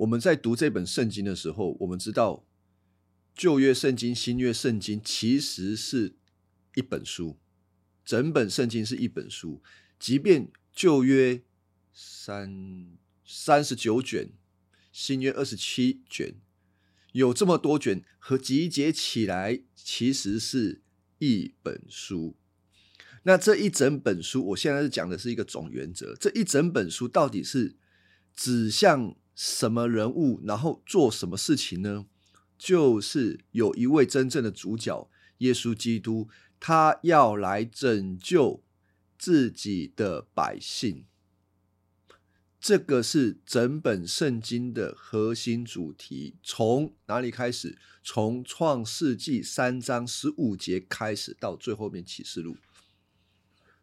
我们在读这本圣经的时候，我们知道旧约圣经、新约圣经其实是一本书，整本圣经是一本书。即便旧约三三十九卷，新约二十七卷，有这么多卷和集结起来，其实是一本书。那这一整本书，我现在是讲的是一个总原则。这一整本书到底是指向？什么人物，然后做什么事情呢？就是有一位真正的主角——耶稣基督，他要来拯救自己的百姓。这个是整本圣经的核心主题。从哪里开始？从创世纪三章十五节开始，到最后面启示录，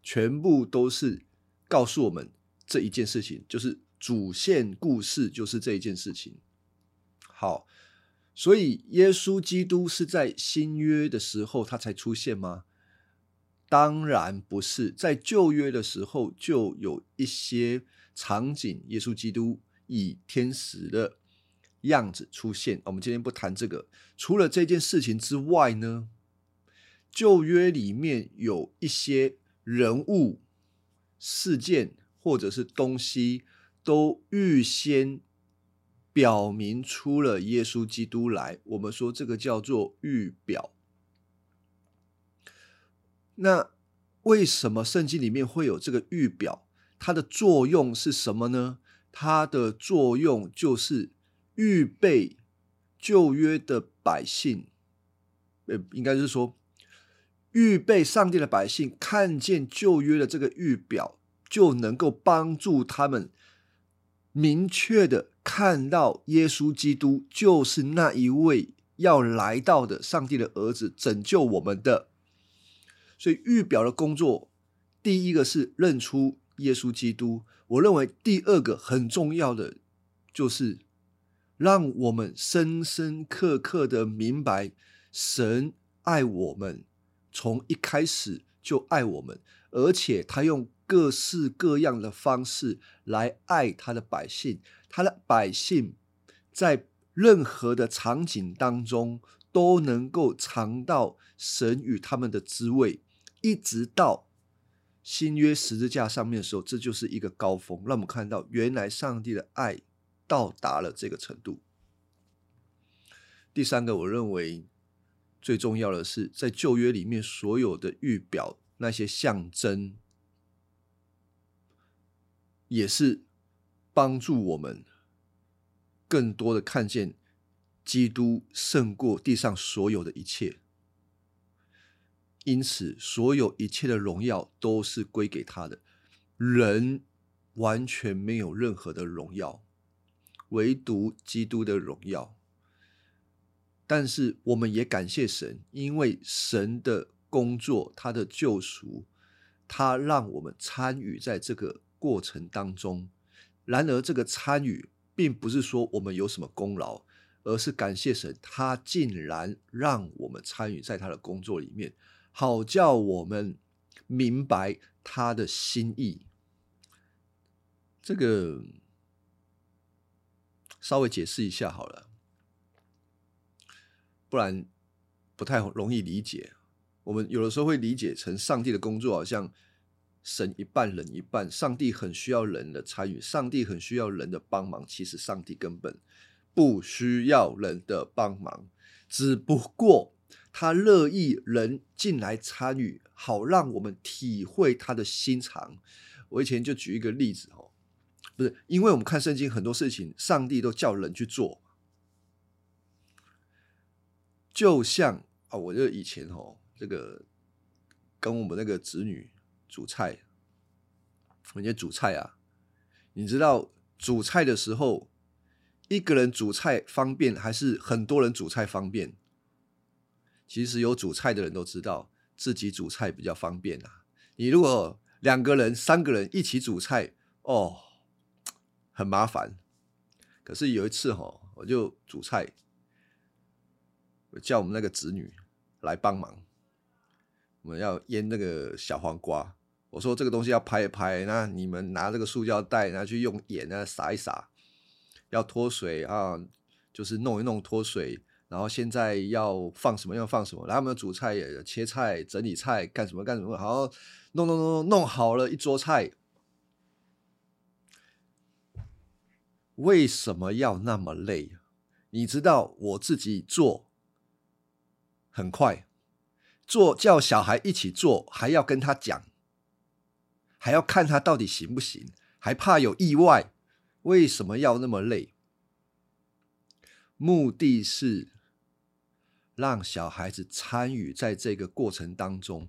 全部都是告诉我们这一件事情，就是。主线故事就是这一件事情。好，所以耶稣基督是在新约的时候他才出现吗？当然不是，在旧约的时候就有一些场景，耶稣基督以天使的样子出现。我们今天不谈这个。除了这件事情之外呢，旧约里面有一些人物、事件或者是东西。都预先表明出了耶稣基督来，我们说这个叫做预表。那为什么圣经里面会有这个预表？它的作用是什么呢？它的作用就是预备旧约的百姓，呃，应该是说预备上帝的百姓看见旧约的这个预表，就能够帮助他们。明确的看到耶稣基督就是那一位要来到的上帝的儿子，拯救我们的。所以预表的工作，第一个是认出耶稣基督。我认为第二个很重要的，就是让我们深深刻刻的明白，神爱我们，从一开始就爱我们，而且他用。各式各样的方式来爱他的百姓，他的百姓在任何的场景当中都能够尝到神与他们的滋味，一直到新约十字架上面的时候，这就是一个高峰，让我们看到原来上帝的爱到达了这个程度。第三个，我认为最重要的是，在旧约里面所有的预表那些象征。也是帮助我们更多的看见基督胜过地上所有的一切，因此所有一切的荣耀都是归给他的，人完全没有任何的荣耀，唯独基督的荣耀。但是我们也感谢神，因为神的工作，他的救赎，他让我们参与在这个。过程当中，然而这个参与并不是说我们有什么功劳，而是感谢神，他竟然让我们参与在他的工作里面，好叫我们明白他的心意。这个稍微解释一下好了，不然不太容易理解。我们有的时候会理解成上帝的工作好像。神一半，人一半。上帝很需要人的参与，上帝很需要人的帮忙。其实上帝根本不需要人的帮忙，只不过他乐意人进来参与，好让我们体会他的心肠。我以前就举一个例子哦，不是因为我们看圣经很多事情，上帝都叫人去做，就像啊，我就以前哦，这个跟我们那个子女。煮菜，人家煮菜啊，你知道煮菜的时候，一个人煮菜方便还是很多人煮菜方便？其实有煮菜的人都知道自己煮菜比较方便啊。你如果两个人、三个人一起煮菜，哦，很麻烦。可是有一次哈，我就煮菜，我叫我们那个子女来帮忙，我们要腌那个小黄瓜。我说这个东西要拍一拍，那你们拿这个塑胶袋拿去用盐啊撒一撒，要脱水啊，就是弄一弄脱水，然后现在要放什么要放什么，然后我们煮菜也切菜、整理菜，干什么干什么，好弄弄弄弄好了一桌菜，为什么要那么累？你知道我自己做很快，做叫小孩一起做，还要跟他讲。还要看他到底行不行，还怕有意外，为什么要那么累？目的是让小孩子参与在这个过程当中，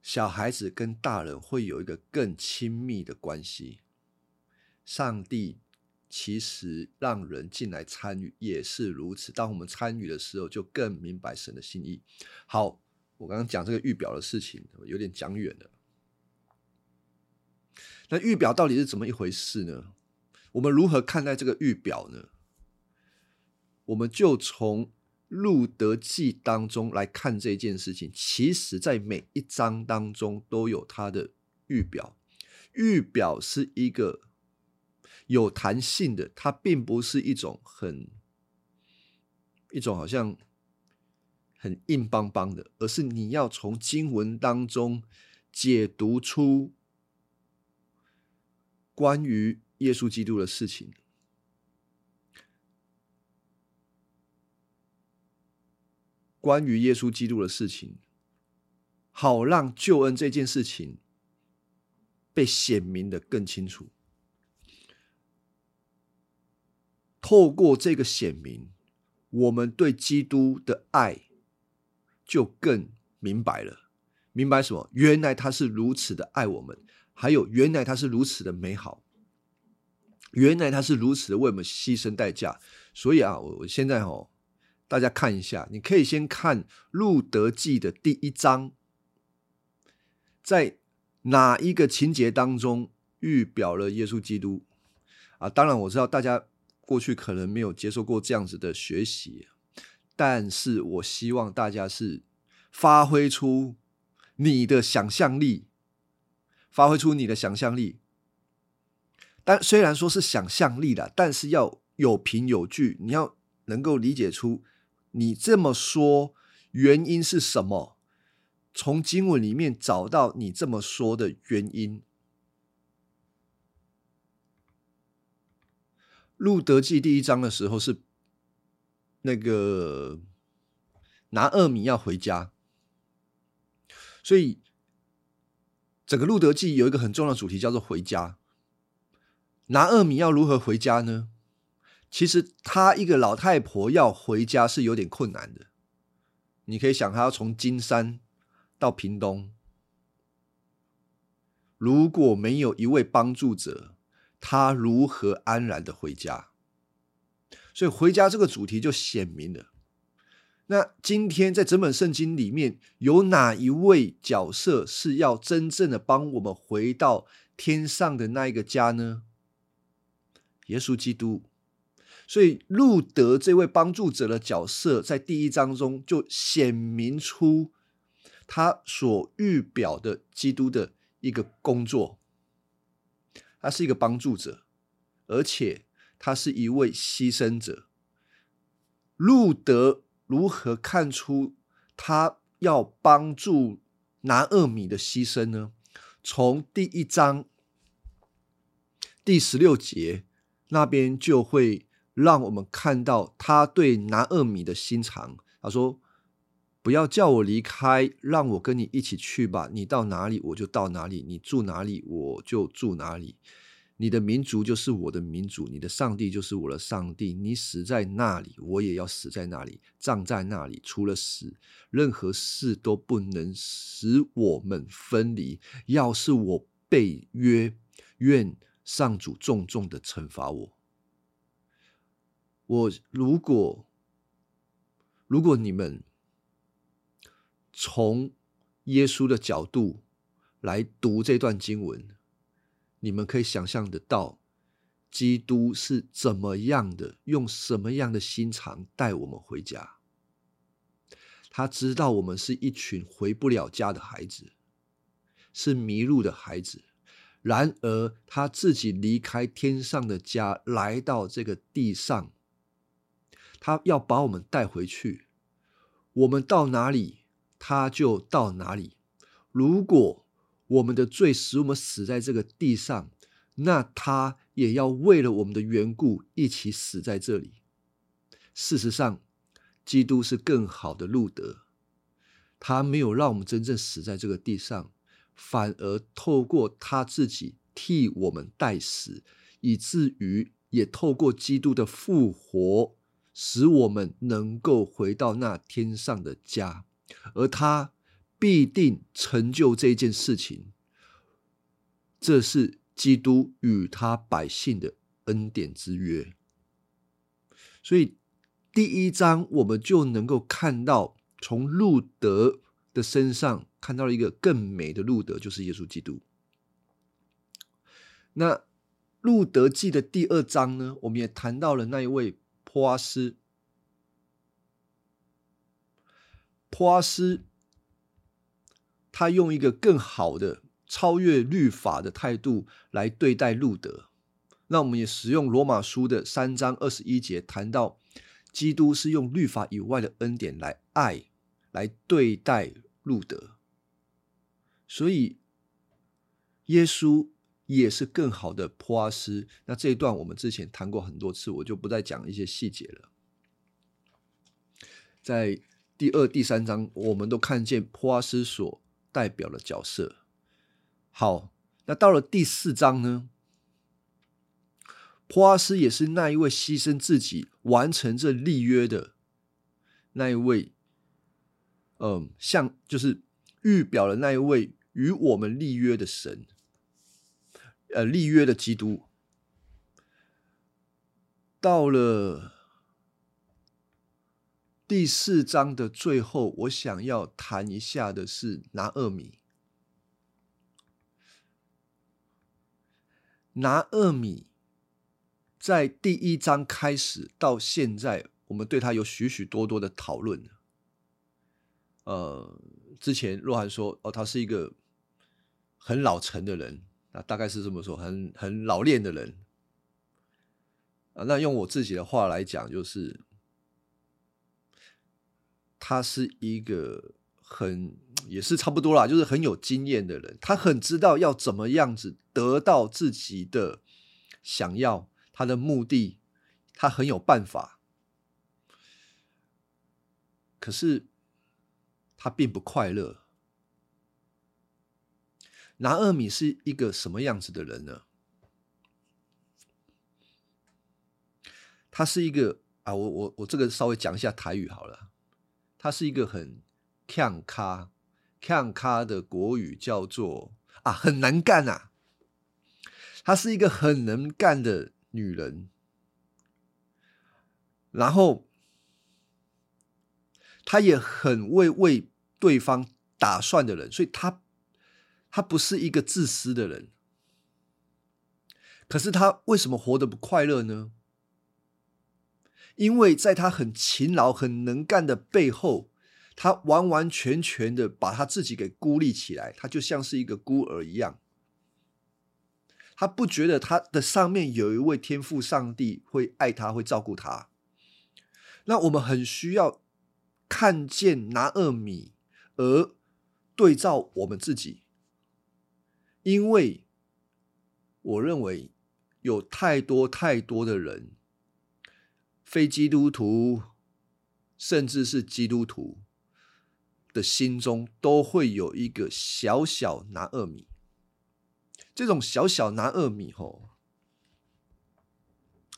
小孩子跟大人会有一个更亲密的关系。上帝其实让人进来参与也是如此，当我们参与的时候，就更明白神的心意。好，我刚刚讲这个预表的事情，有点讲远了。那预表到底是怎么一回事呢？我们如何看待这个预表呢？我们就从路德记当中来看这件事情。其实，在每一章当中都有它的预表。预表是一个有弹性的，它并不是一种很一种好像很硬邦邦的，而是你要从经文当中解读出。关于耶稣基督的事情，关于耶稣基督的事情，好让救恩这件事情被显明的更清楚。透过这个显明，我们对基督的爱就更明白了。明白什么？原来他是如此的爱我们。还有，原来他是如此的美好，原来他是如此的为我们牺牲代价。所以啊，我我现在哦，大家看一下，你可以先看《路德记》的第一章，在哪一个情节当中预表了耶稣基督啊？当然，我知道大家过去可能没有接受过这样子的学习，但是我希望大家是发挥出你的想象力。发挥出你的想象力，但虽然说是想象力的，但是要有凭有据，你要能够理解出你这么说原因是什么，从经文里面找到你这么说的原因。路德记第一章的时候是那个拿二米要回家，所以。整个路德记有一个很重要的主题，叫做回家。拿二米要如何回家呢？其实他一个老太婆要回家是有点困难的。你可以想，他要从金山到屏东，如果没有一位帮助者，他如何安然的回家？所以回家这个主题就显明了。那今天在整本圣经里面有哪一位角色是要真正的帮我们回到天上的那一个家呢？耶稣基督。所以路德这位帮助者的角色，在第一章中就显明出他所预表的基督的一个工作。他是一个帮助者，而且他是一位牺牲者。路德。如何看出他要帮助拿二米的牺牲呢？从第一章第十六节那边就会让我们看到他对拿二米的心肠。他说：“不要叫我离开，让我跟你一起去吧。你到哪里，我就到哪里；你住哪里，我就住哪里。”你的民族就是我的民族，你的上帝就是我的上帝。你死在那里，我也要死在那里，葬在那里。除了死，任何事都不能使我们分离。要是我被约，愿上主重重的惩罚我。我如果如果你们从耶稣的角度来读这段经文。你们可以想象得到，基督是怎么样的，用什么样的心肠带我们回家。他知道我们是一群回不了家的孩子，是迷路的孩子，然而他自己离开天上的家，来到这个地上，他要把我们带回去。我们到哪里，他就到哪里。如果我们的罪使我们死在这个地上，那他也要为了我们的缘故一起死在这里。事实上，基督是更好的路德，他没有让我们真正死在这个地上，反而透过他自己替我们代死，以至于也透过基督的复活，使我们能够回到那天上的家，而他必定成就这件事情。这是基督与他百姓的恩典之约，所以第一章我们就能够看到，从路德的身上看到了一个更美的路德，就是耶稣基督。那路德记的第二章呢，我们也谈到了那一位坡阿斯，坡阿斯，他用一个更好的。超越律法的态度来对待路德，那我们也使用罗马书的三章二十一节谈到，基督是用律法以外的恩典来爱，来对待路德，所以耶稣也是更好的普阿斯。那这一段我们之前谈过很多次，我就不再讲一些细节了。在第二、第三章，我们都看见普阿斯所代表的角色。好，那到了第四章呢？普阿斯也是那一位牺牲自己完成这立约的那一位，嗯，像就是预表了那一位与我们立约的神，呃，立约的基督。到了第四章的最后，我想要谈一下的是拿厄米。拿厄米在第一章开始到现在，我们对他有许许多多的讨论。呃，之前若涵说，哦，他是一个很老成的人，啊，大概是这么说，很很老练的人。啊，那用我自己的话来讲，就是他是一个很。也是差不多啦，就是很有经验的人，他很知道要怎么样子得到自己的想要，他的目的，他很有办法。可是他并不快乐。拿二米是一个什么样子的人呢？他是一个啊，我我我这个稍微讲一下台语好了，她是一个很强咖。看咖的国语叫做啊，很难干啊。她是一个很能干的女人，然后她也很为为对方打算的人，所以她她不是一个自私的人。可是她为什么活得不快乐呢？因为在他很勤劳、很能干的背后。他完完全全的把他自己给孤立起来，他就像是一个孤儿一样。他不觉得他的上面有一位天赋上帝会爱他，会照顾他。那我们很需要看见拿二米，而对照我们自己，因为我认为有太多太多的人，非基督徒，甚至是基督徒。的心中都会有一个小小拿二米，这种小小拿二米吼，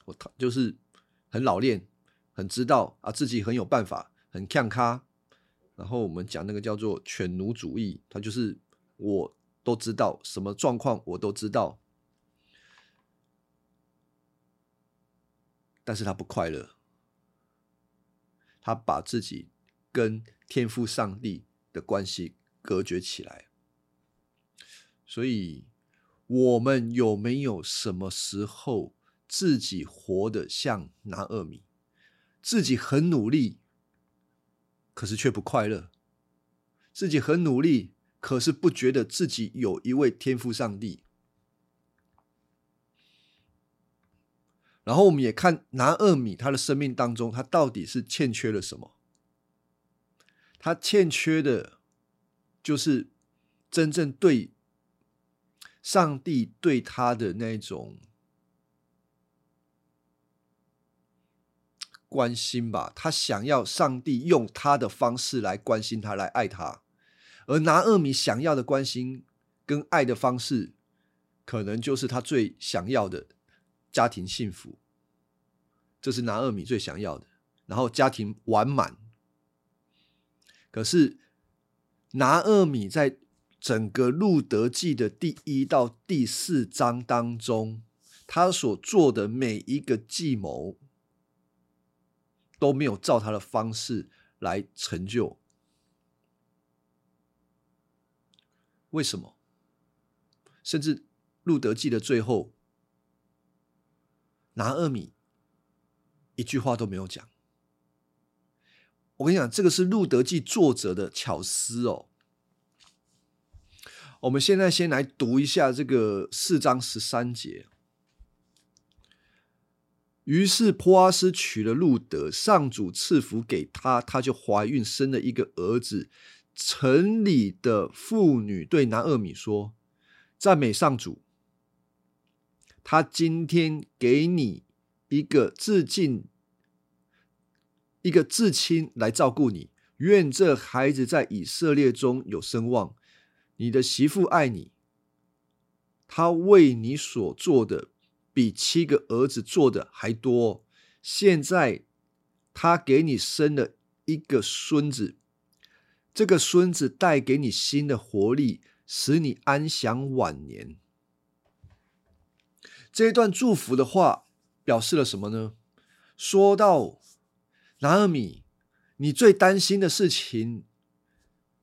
我他就是很老练，很知道啊自己很有办法，很看咖。然后我们讲那个叫做犬奴主义，他就是我都知道什么状况我都知道，但是他不快乐，他把自己跟。天赋上帝的关系隔绝起来，所以我们有没有什么时候自己活得像拿二米，自己很努力，可是却不快乐；自己很努力，可是不觉得自己有一位天赋上帝，然后我们也看拿厄米他的生命当中，他到底是欠缺了什么？他欠缺的，就是真正对上帝对他的那种关心吧。他想要上帝用他的方式来关心他，来爱他。而拿厄米想要的关心跟爱的方式，可能就是他最想要的。家庭幸福，这是拿二米最想要的。然后家庭完满，可是拿二米在整个路德记的第一到第四章当中，他所做的每一个计谋都没有照他的方式来成就。为什么？甚至路德记的最后。拿二米，一句话都没有讲。我跟你讲，这个是《路德记》作者的巧思哦。我们现在先来读一下这个四章十三节。于是波阿斯娶了路德，上主赐福给他，他就怀孕生了一个儿子。城里的妇女对拿二米说：“赞美上主。”他今天给你一个致敬，一个至亲来照顾你。愿这孩子在以色列中有声望。你的媳妇爱你，他为你所做的比七个儿子做的还多。现在他给你生了一个孙子，这个孙子带给你新的活力，使你安享晚年。这一段祝福的话表示了什么呢？说到拿尔米，你最担心的事情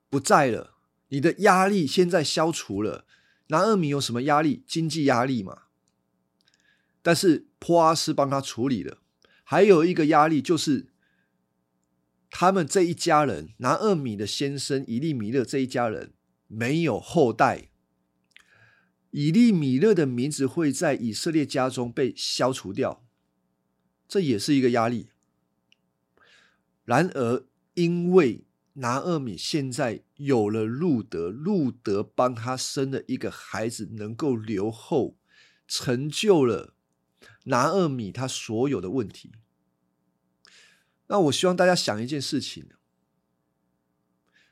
不在了，你的压力现在消除了。拿尔米有什么压力？经济压力嘛。但是波阿斯帮他处理了。还有一个压力就是，他们这一家人，拿尔米的先生以利米勒这一家人没有后代。以利米勒的名字会在以色列家中被消除掉，这也是一个压力。然而，因为拿厄米现在有了路德，路德帮他生了一个孩子，能够留后，成就了拿厄米他所有的问题。那我希望大家想一件事情：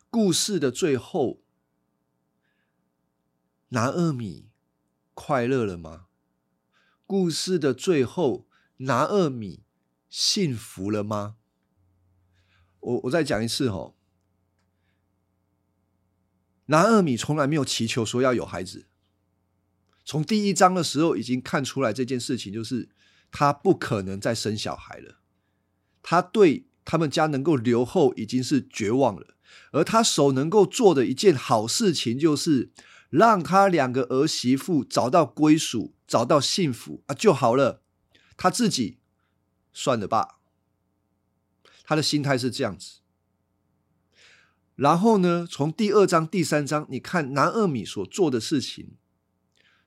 故事的最后，拿厄米。快乐了吗？故事的最后，拿二米幸福了吗？我我再讲一次哦，拿二米从来没有祈求说要有孩子。从第一章的时候已经看出来这件事情，就是他不可能再生小孩了。他对他们家能够留后已经是绝望了，而他手能够做的一件好事情就是。让他两个儿媳妇找到归属，找到幸福啊就好了。他自己算了吧。他的心态是这样子。然后呢，从第二章、第三章，你看南二米所做的事情，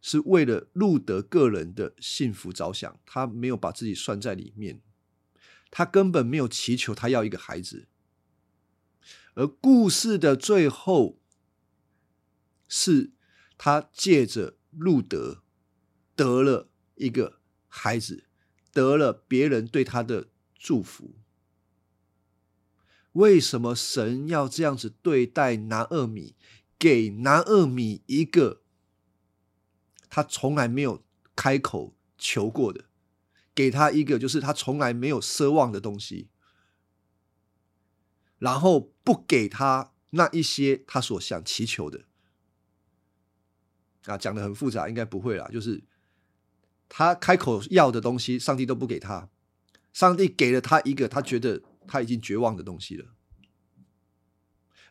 是为了路德个人的幸福着想，他没有把自己算在里面，他根本没有祈求他要一个孩子。而故事的最后是。他借着路德得了一个孩子，得了别人对他的祝福。为什么神要这样子对待拿二米，给拿二米一个他从来没有开口求过的，给他一个就是他从来没有奢望的东西，然后不给他那一些他所想祈求的？啊，讲的很复杂，应该不会啦。就是他开口要的东西，上帝都不给他。上帝给了他一个他觉得他已经绝望的东西了。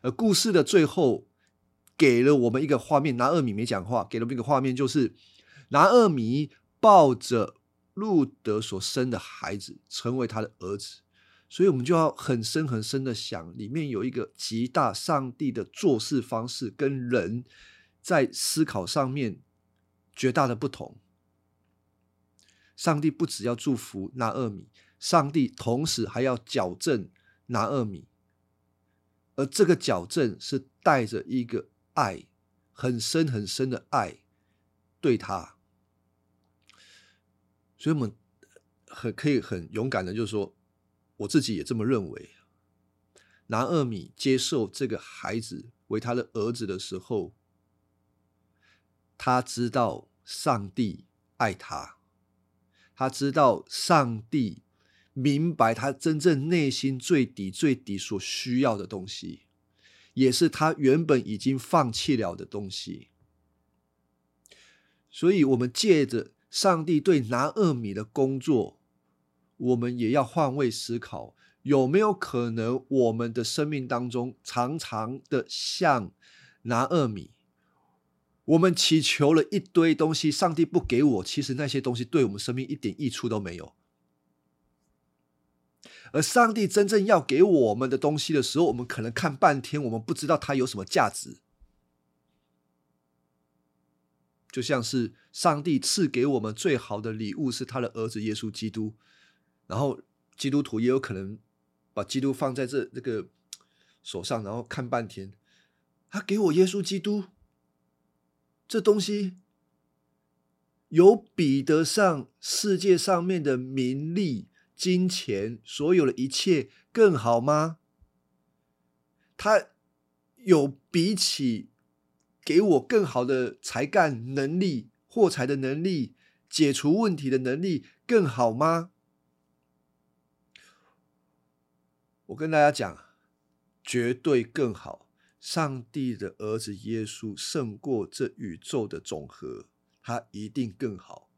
而故事的最后，给了我们一个画面：拿二米没讲话，给了我们一个画面，就是拿二米抱着路德所生的孩子，成为他的儿子。所以，我们就要很深很深的想，里面有一个极大上帝的做事方式跟人。在思考上面，绝大的不同。上帝不只要祝福拿厄米，上帝同时还要矫正拿厄米，而这个矫正是带着一个爱很深很深的爱对他，所以我们很可以很勇敢的，就是说，我自己也这么认为。拿厄米接受这个孩子为他的儿子的时候，他知道上帝爱他，他知道上帝明白他真正内心最底最底所需要的东西，也是他原本已经放弃了的东西。所以，我们借着上帝对拿厄米的工作，我们也要换位思考。有没有可能，我们的生命当中常常的像拿厄米，我们祈求了一堆东西，上帝不给我，其实那些东西对我们生命一点益处都没有。而上帝真正要给我们的东西的时候，我们可能看半天，我们不知道它有什么价值。就像是上帝赐给我们最好的礼物是他的儿子耶稣基督，然后基督徒也有可能。把基督放在这这个手上，然后看半天，他给我耶稣基督，这东西有比得上世界上面的名利、金钱，所有的一切更好吗？他有比起给我更好的才干能力、获财的能力、解除问题的能力更好吗？我跟大家讲，绝对更好。上帝的儿子耶稣胜过这宇宙的总和，他一定更好。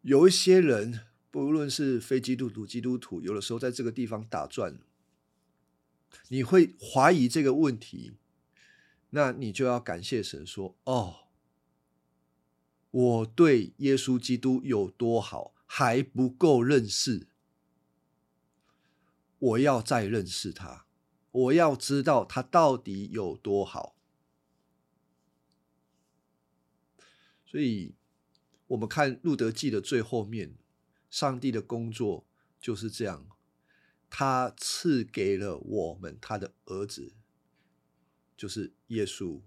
有一些人，不论是非基督徒、基督徒，有的时候在这个地方打转，你会怀疑这个问题，那你就要感谢神说：“哦，我对耶稣基督有多好，还不够认识。”我要再认识他，我要知道他到底有多好。所以，我们看《路德记》的最后面，上帝的工作就是这样，他赐给了我们他的儿子，就是耶稣。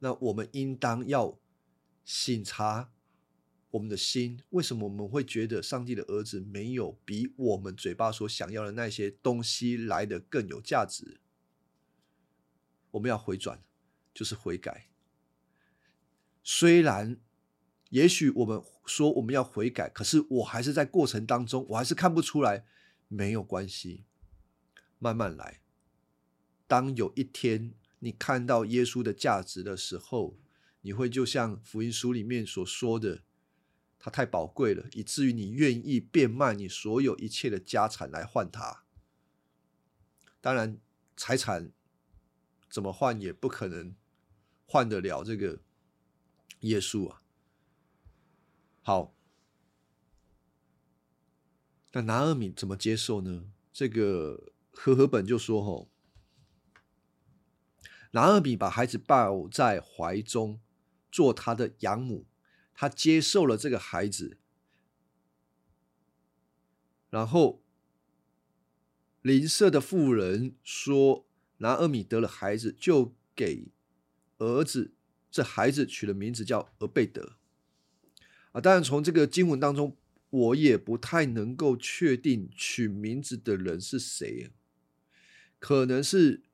那我们应当要醒察。我们的心为什么我们会觉得上帝的儿子没有比我们嘴巴所想要的那些东西来的更有价值？我们要回转，就是悔改。虽然也许我们说我们要悔改，可是我还是在过程当中，我还是看不出来。没有关系，慢慢来。当有一天你看到耶稣的价值的时候，你会就像福音书里面所说的。它太宝贵了，以至于你愿意变卖你所有一切的家产来换它。当然，财产怎么换也不可能换得了这个耶稣啊。好，那拿尔米怎么接受呢？这个和合本就说：“吼，拿尔米把孩子抱在怀中，做他的养母。”他接受了这个孩子，然后邻舍的妇人说：“拿厄米得了孩子，就给儿子这孩子取了名字叫俄贝德。”啊，当然从这个经文当中，我也不太能够确定取名字的人是谁，可能是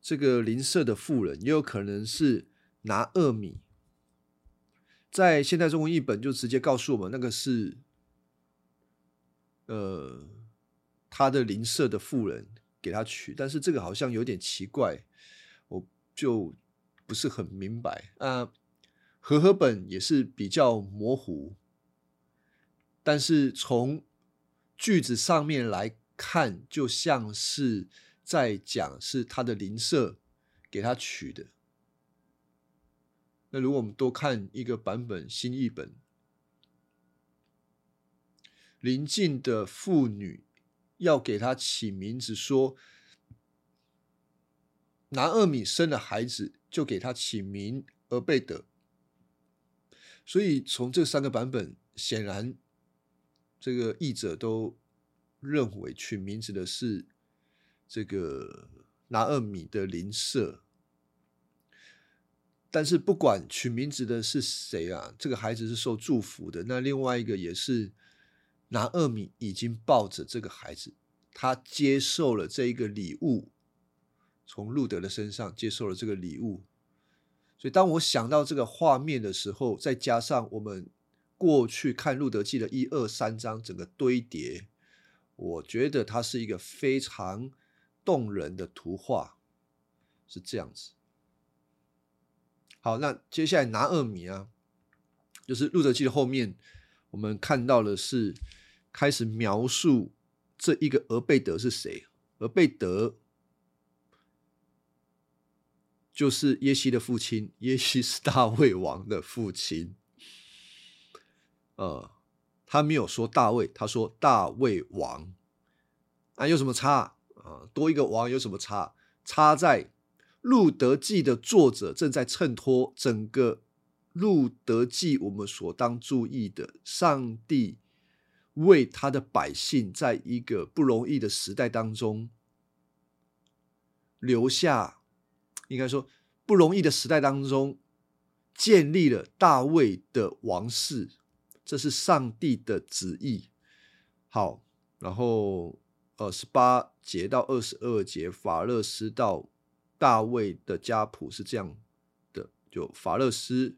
这个邻舍的妇人，也有可能是拿厄米。在现代中文译本就直接告诉我们，那个是，呃，他的邻舍的妇人给他取，但是这个好像有点奇怪，我就不是很明白啊。和合本也是比较模糊，但是从句子上面来看，就像是在讲是他的邻舍给他取的。那如果我们多看一个版本新译本，邻近的妇女要给他起名字，说拿二米生了孩子，就给他起名俄贝德。所以从这三个版本，显然这个译者都认为取名字的是这个拿二米的邻舍。但是不管取名字的是谁啊，这个孩子是受祝福的。那另外一个也是拿厄米已经抱着这个孩子，他接受了这一个礼物，从路德的身上接受了这个礼物。所以当我想到这个画面的时候，再加上我们过去看路德记的一二三章整个堆叠，我觉得它是一个非常动人的图画，是这样子。好，那接下来拿二米啊，就是路德记的后面，我们看到的是开始描述这一个俄贝德是谁。俄贝德就是耶西的父亲，耶西是大卫王的父亲。呃，他没有说大卫，他说大卫王啊，有什么差啊？多一个王有什么差？差在。《路德记》的作者正在衬托整个《路德记》，我们所当注意的，上帝为他的百姓，在一个不容易的时代当中，留下，应该说不容易的时代当中，建立了大卫的王室，这是上帝的旨意。好，然后呃，十八节到二十二节，法勒斯到。大卫的家谱是这样的：就法勒斯、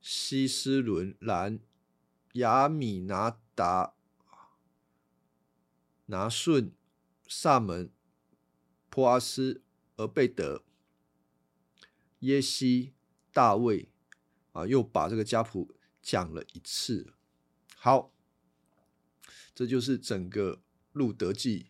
希斯伦、兰、亚米拿达、拿顺、萨门、坡阿斯、俄贝德、耶西、大卫啊，又把这个家谱讲了一次。好，这就是整个路德记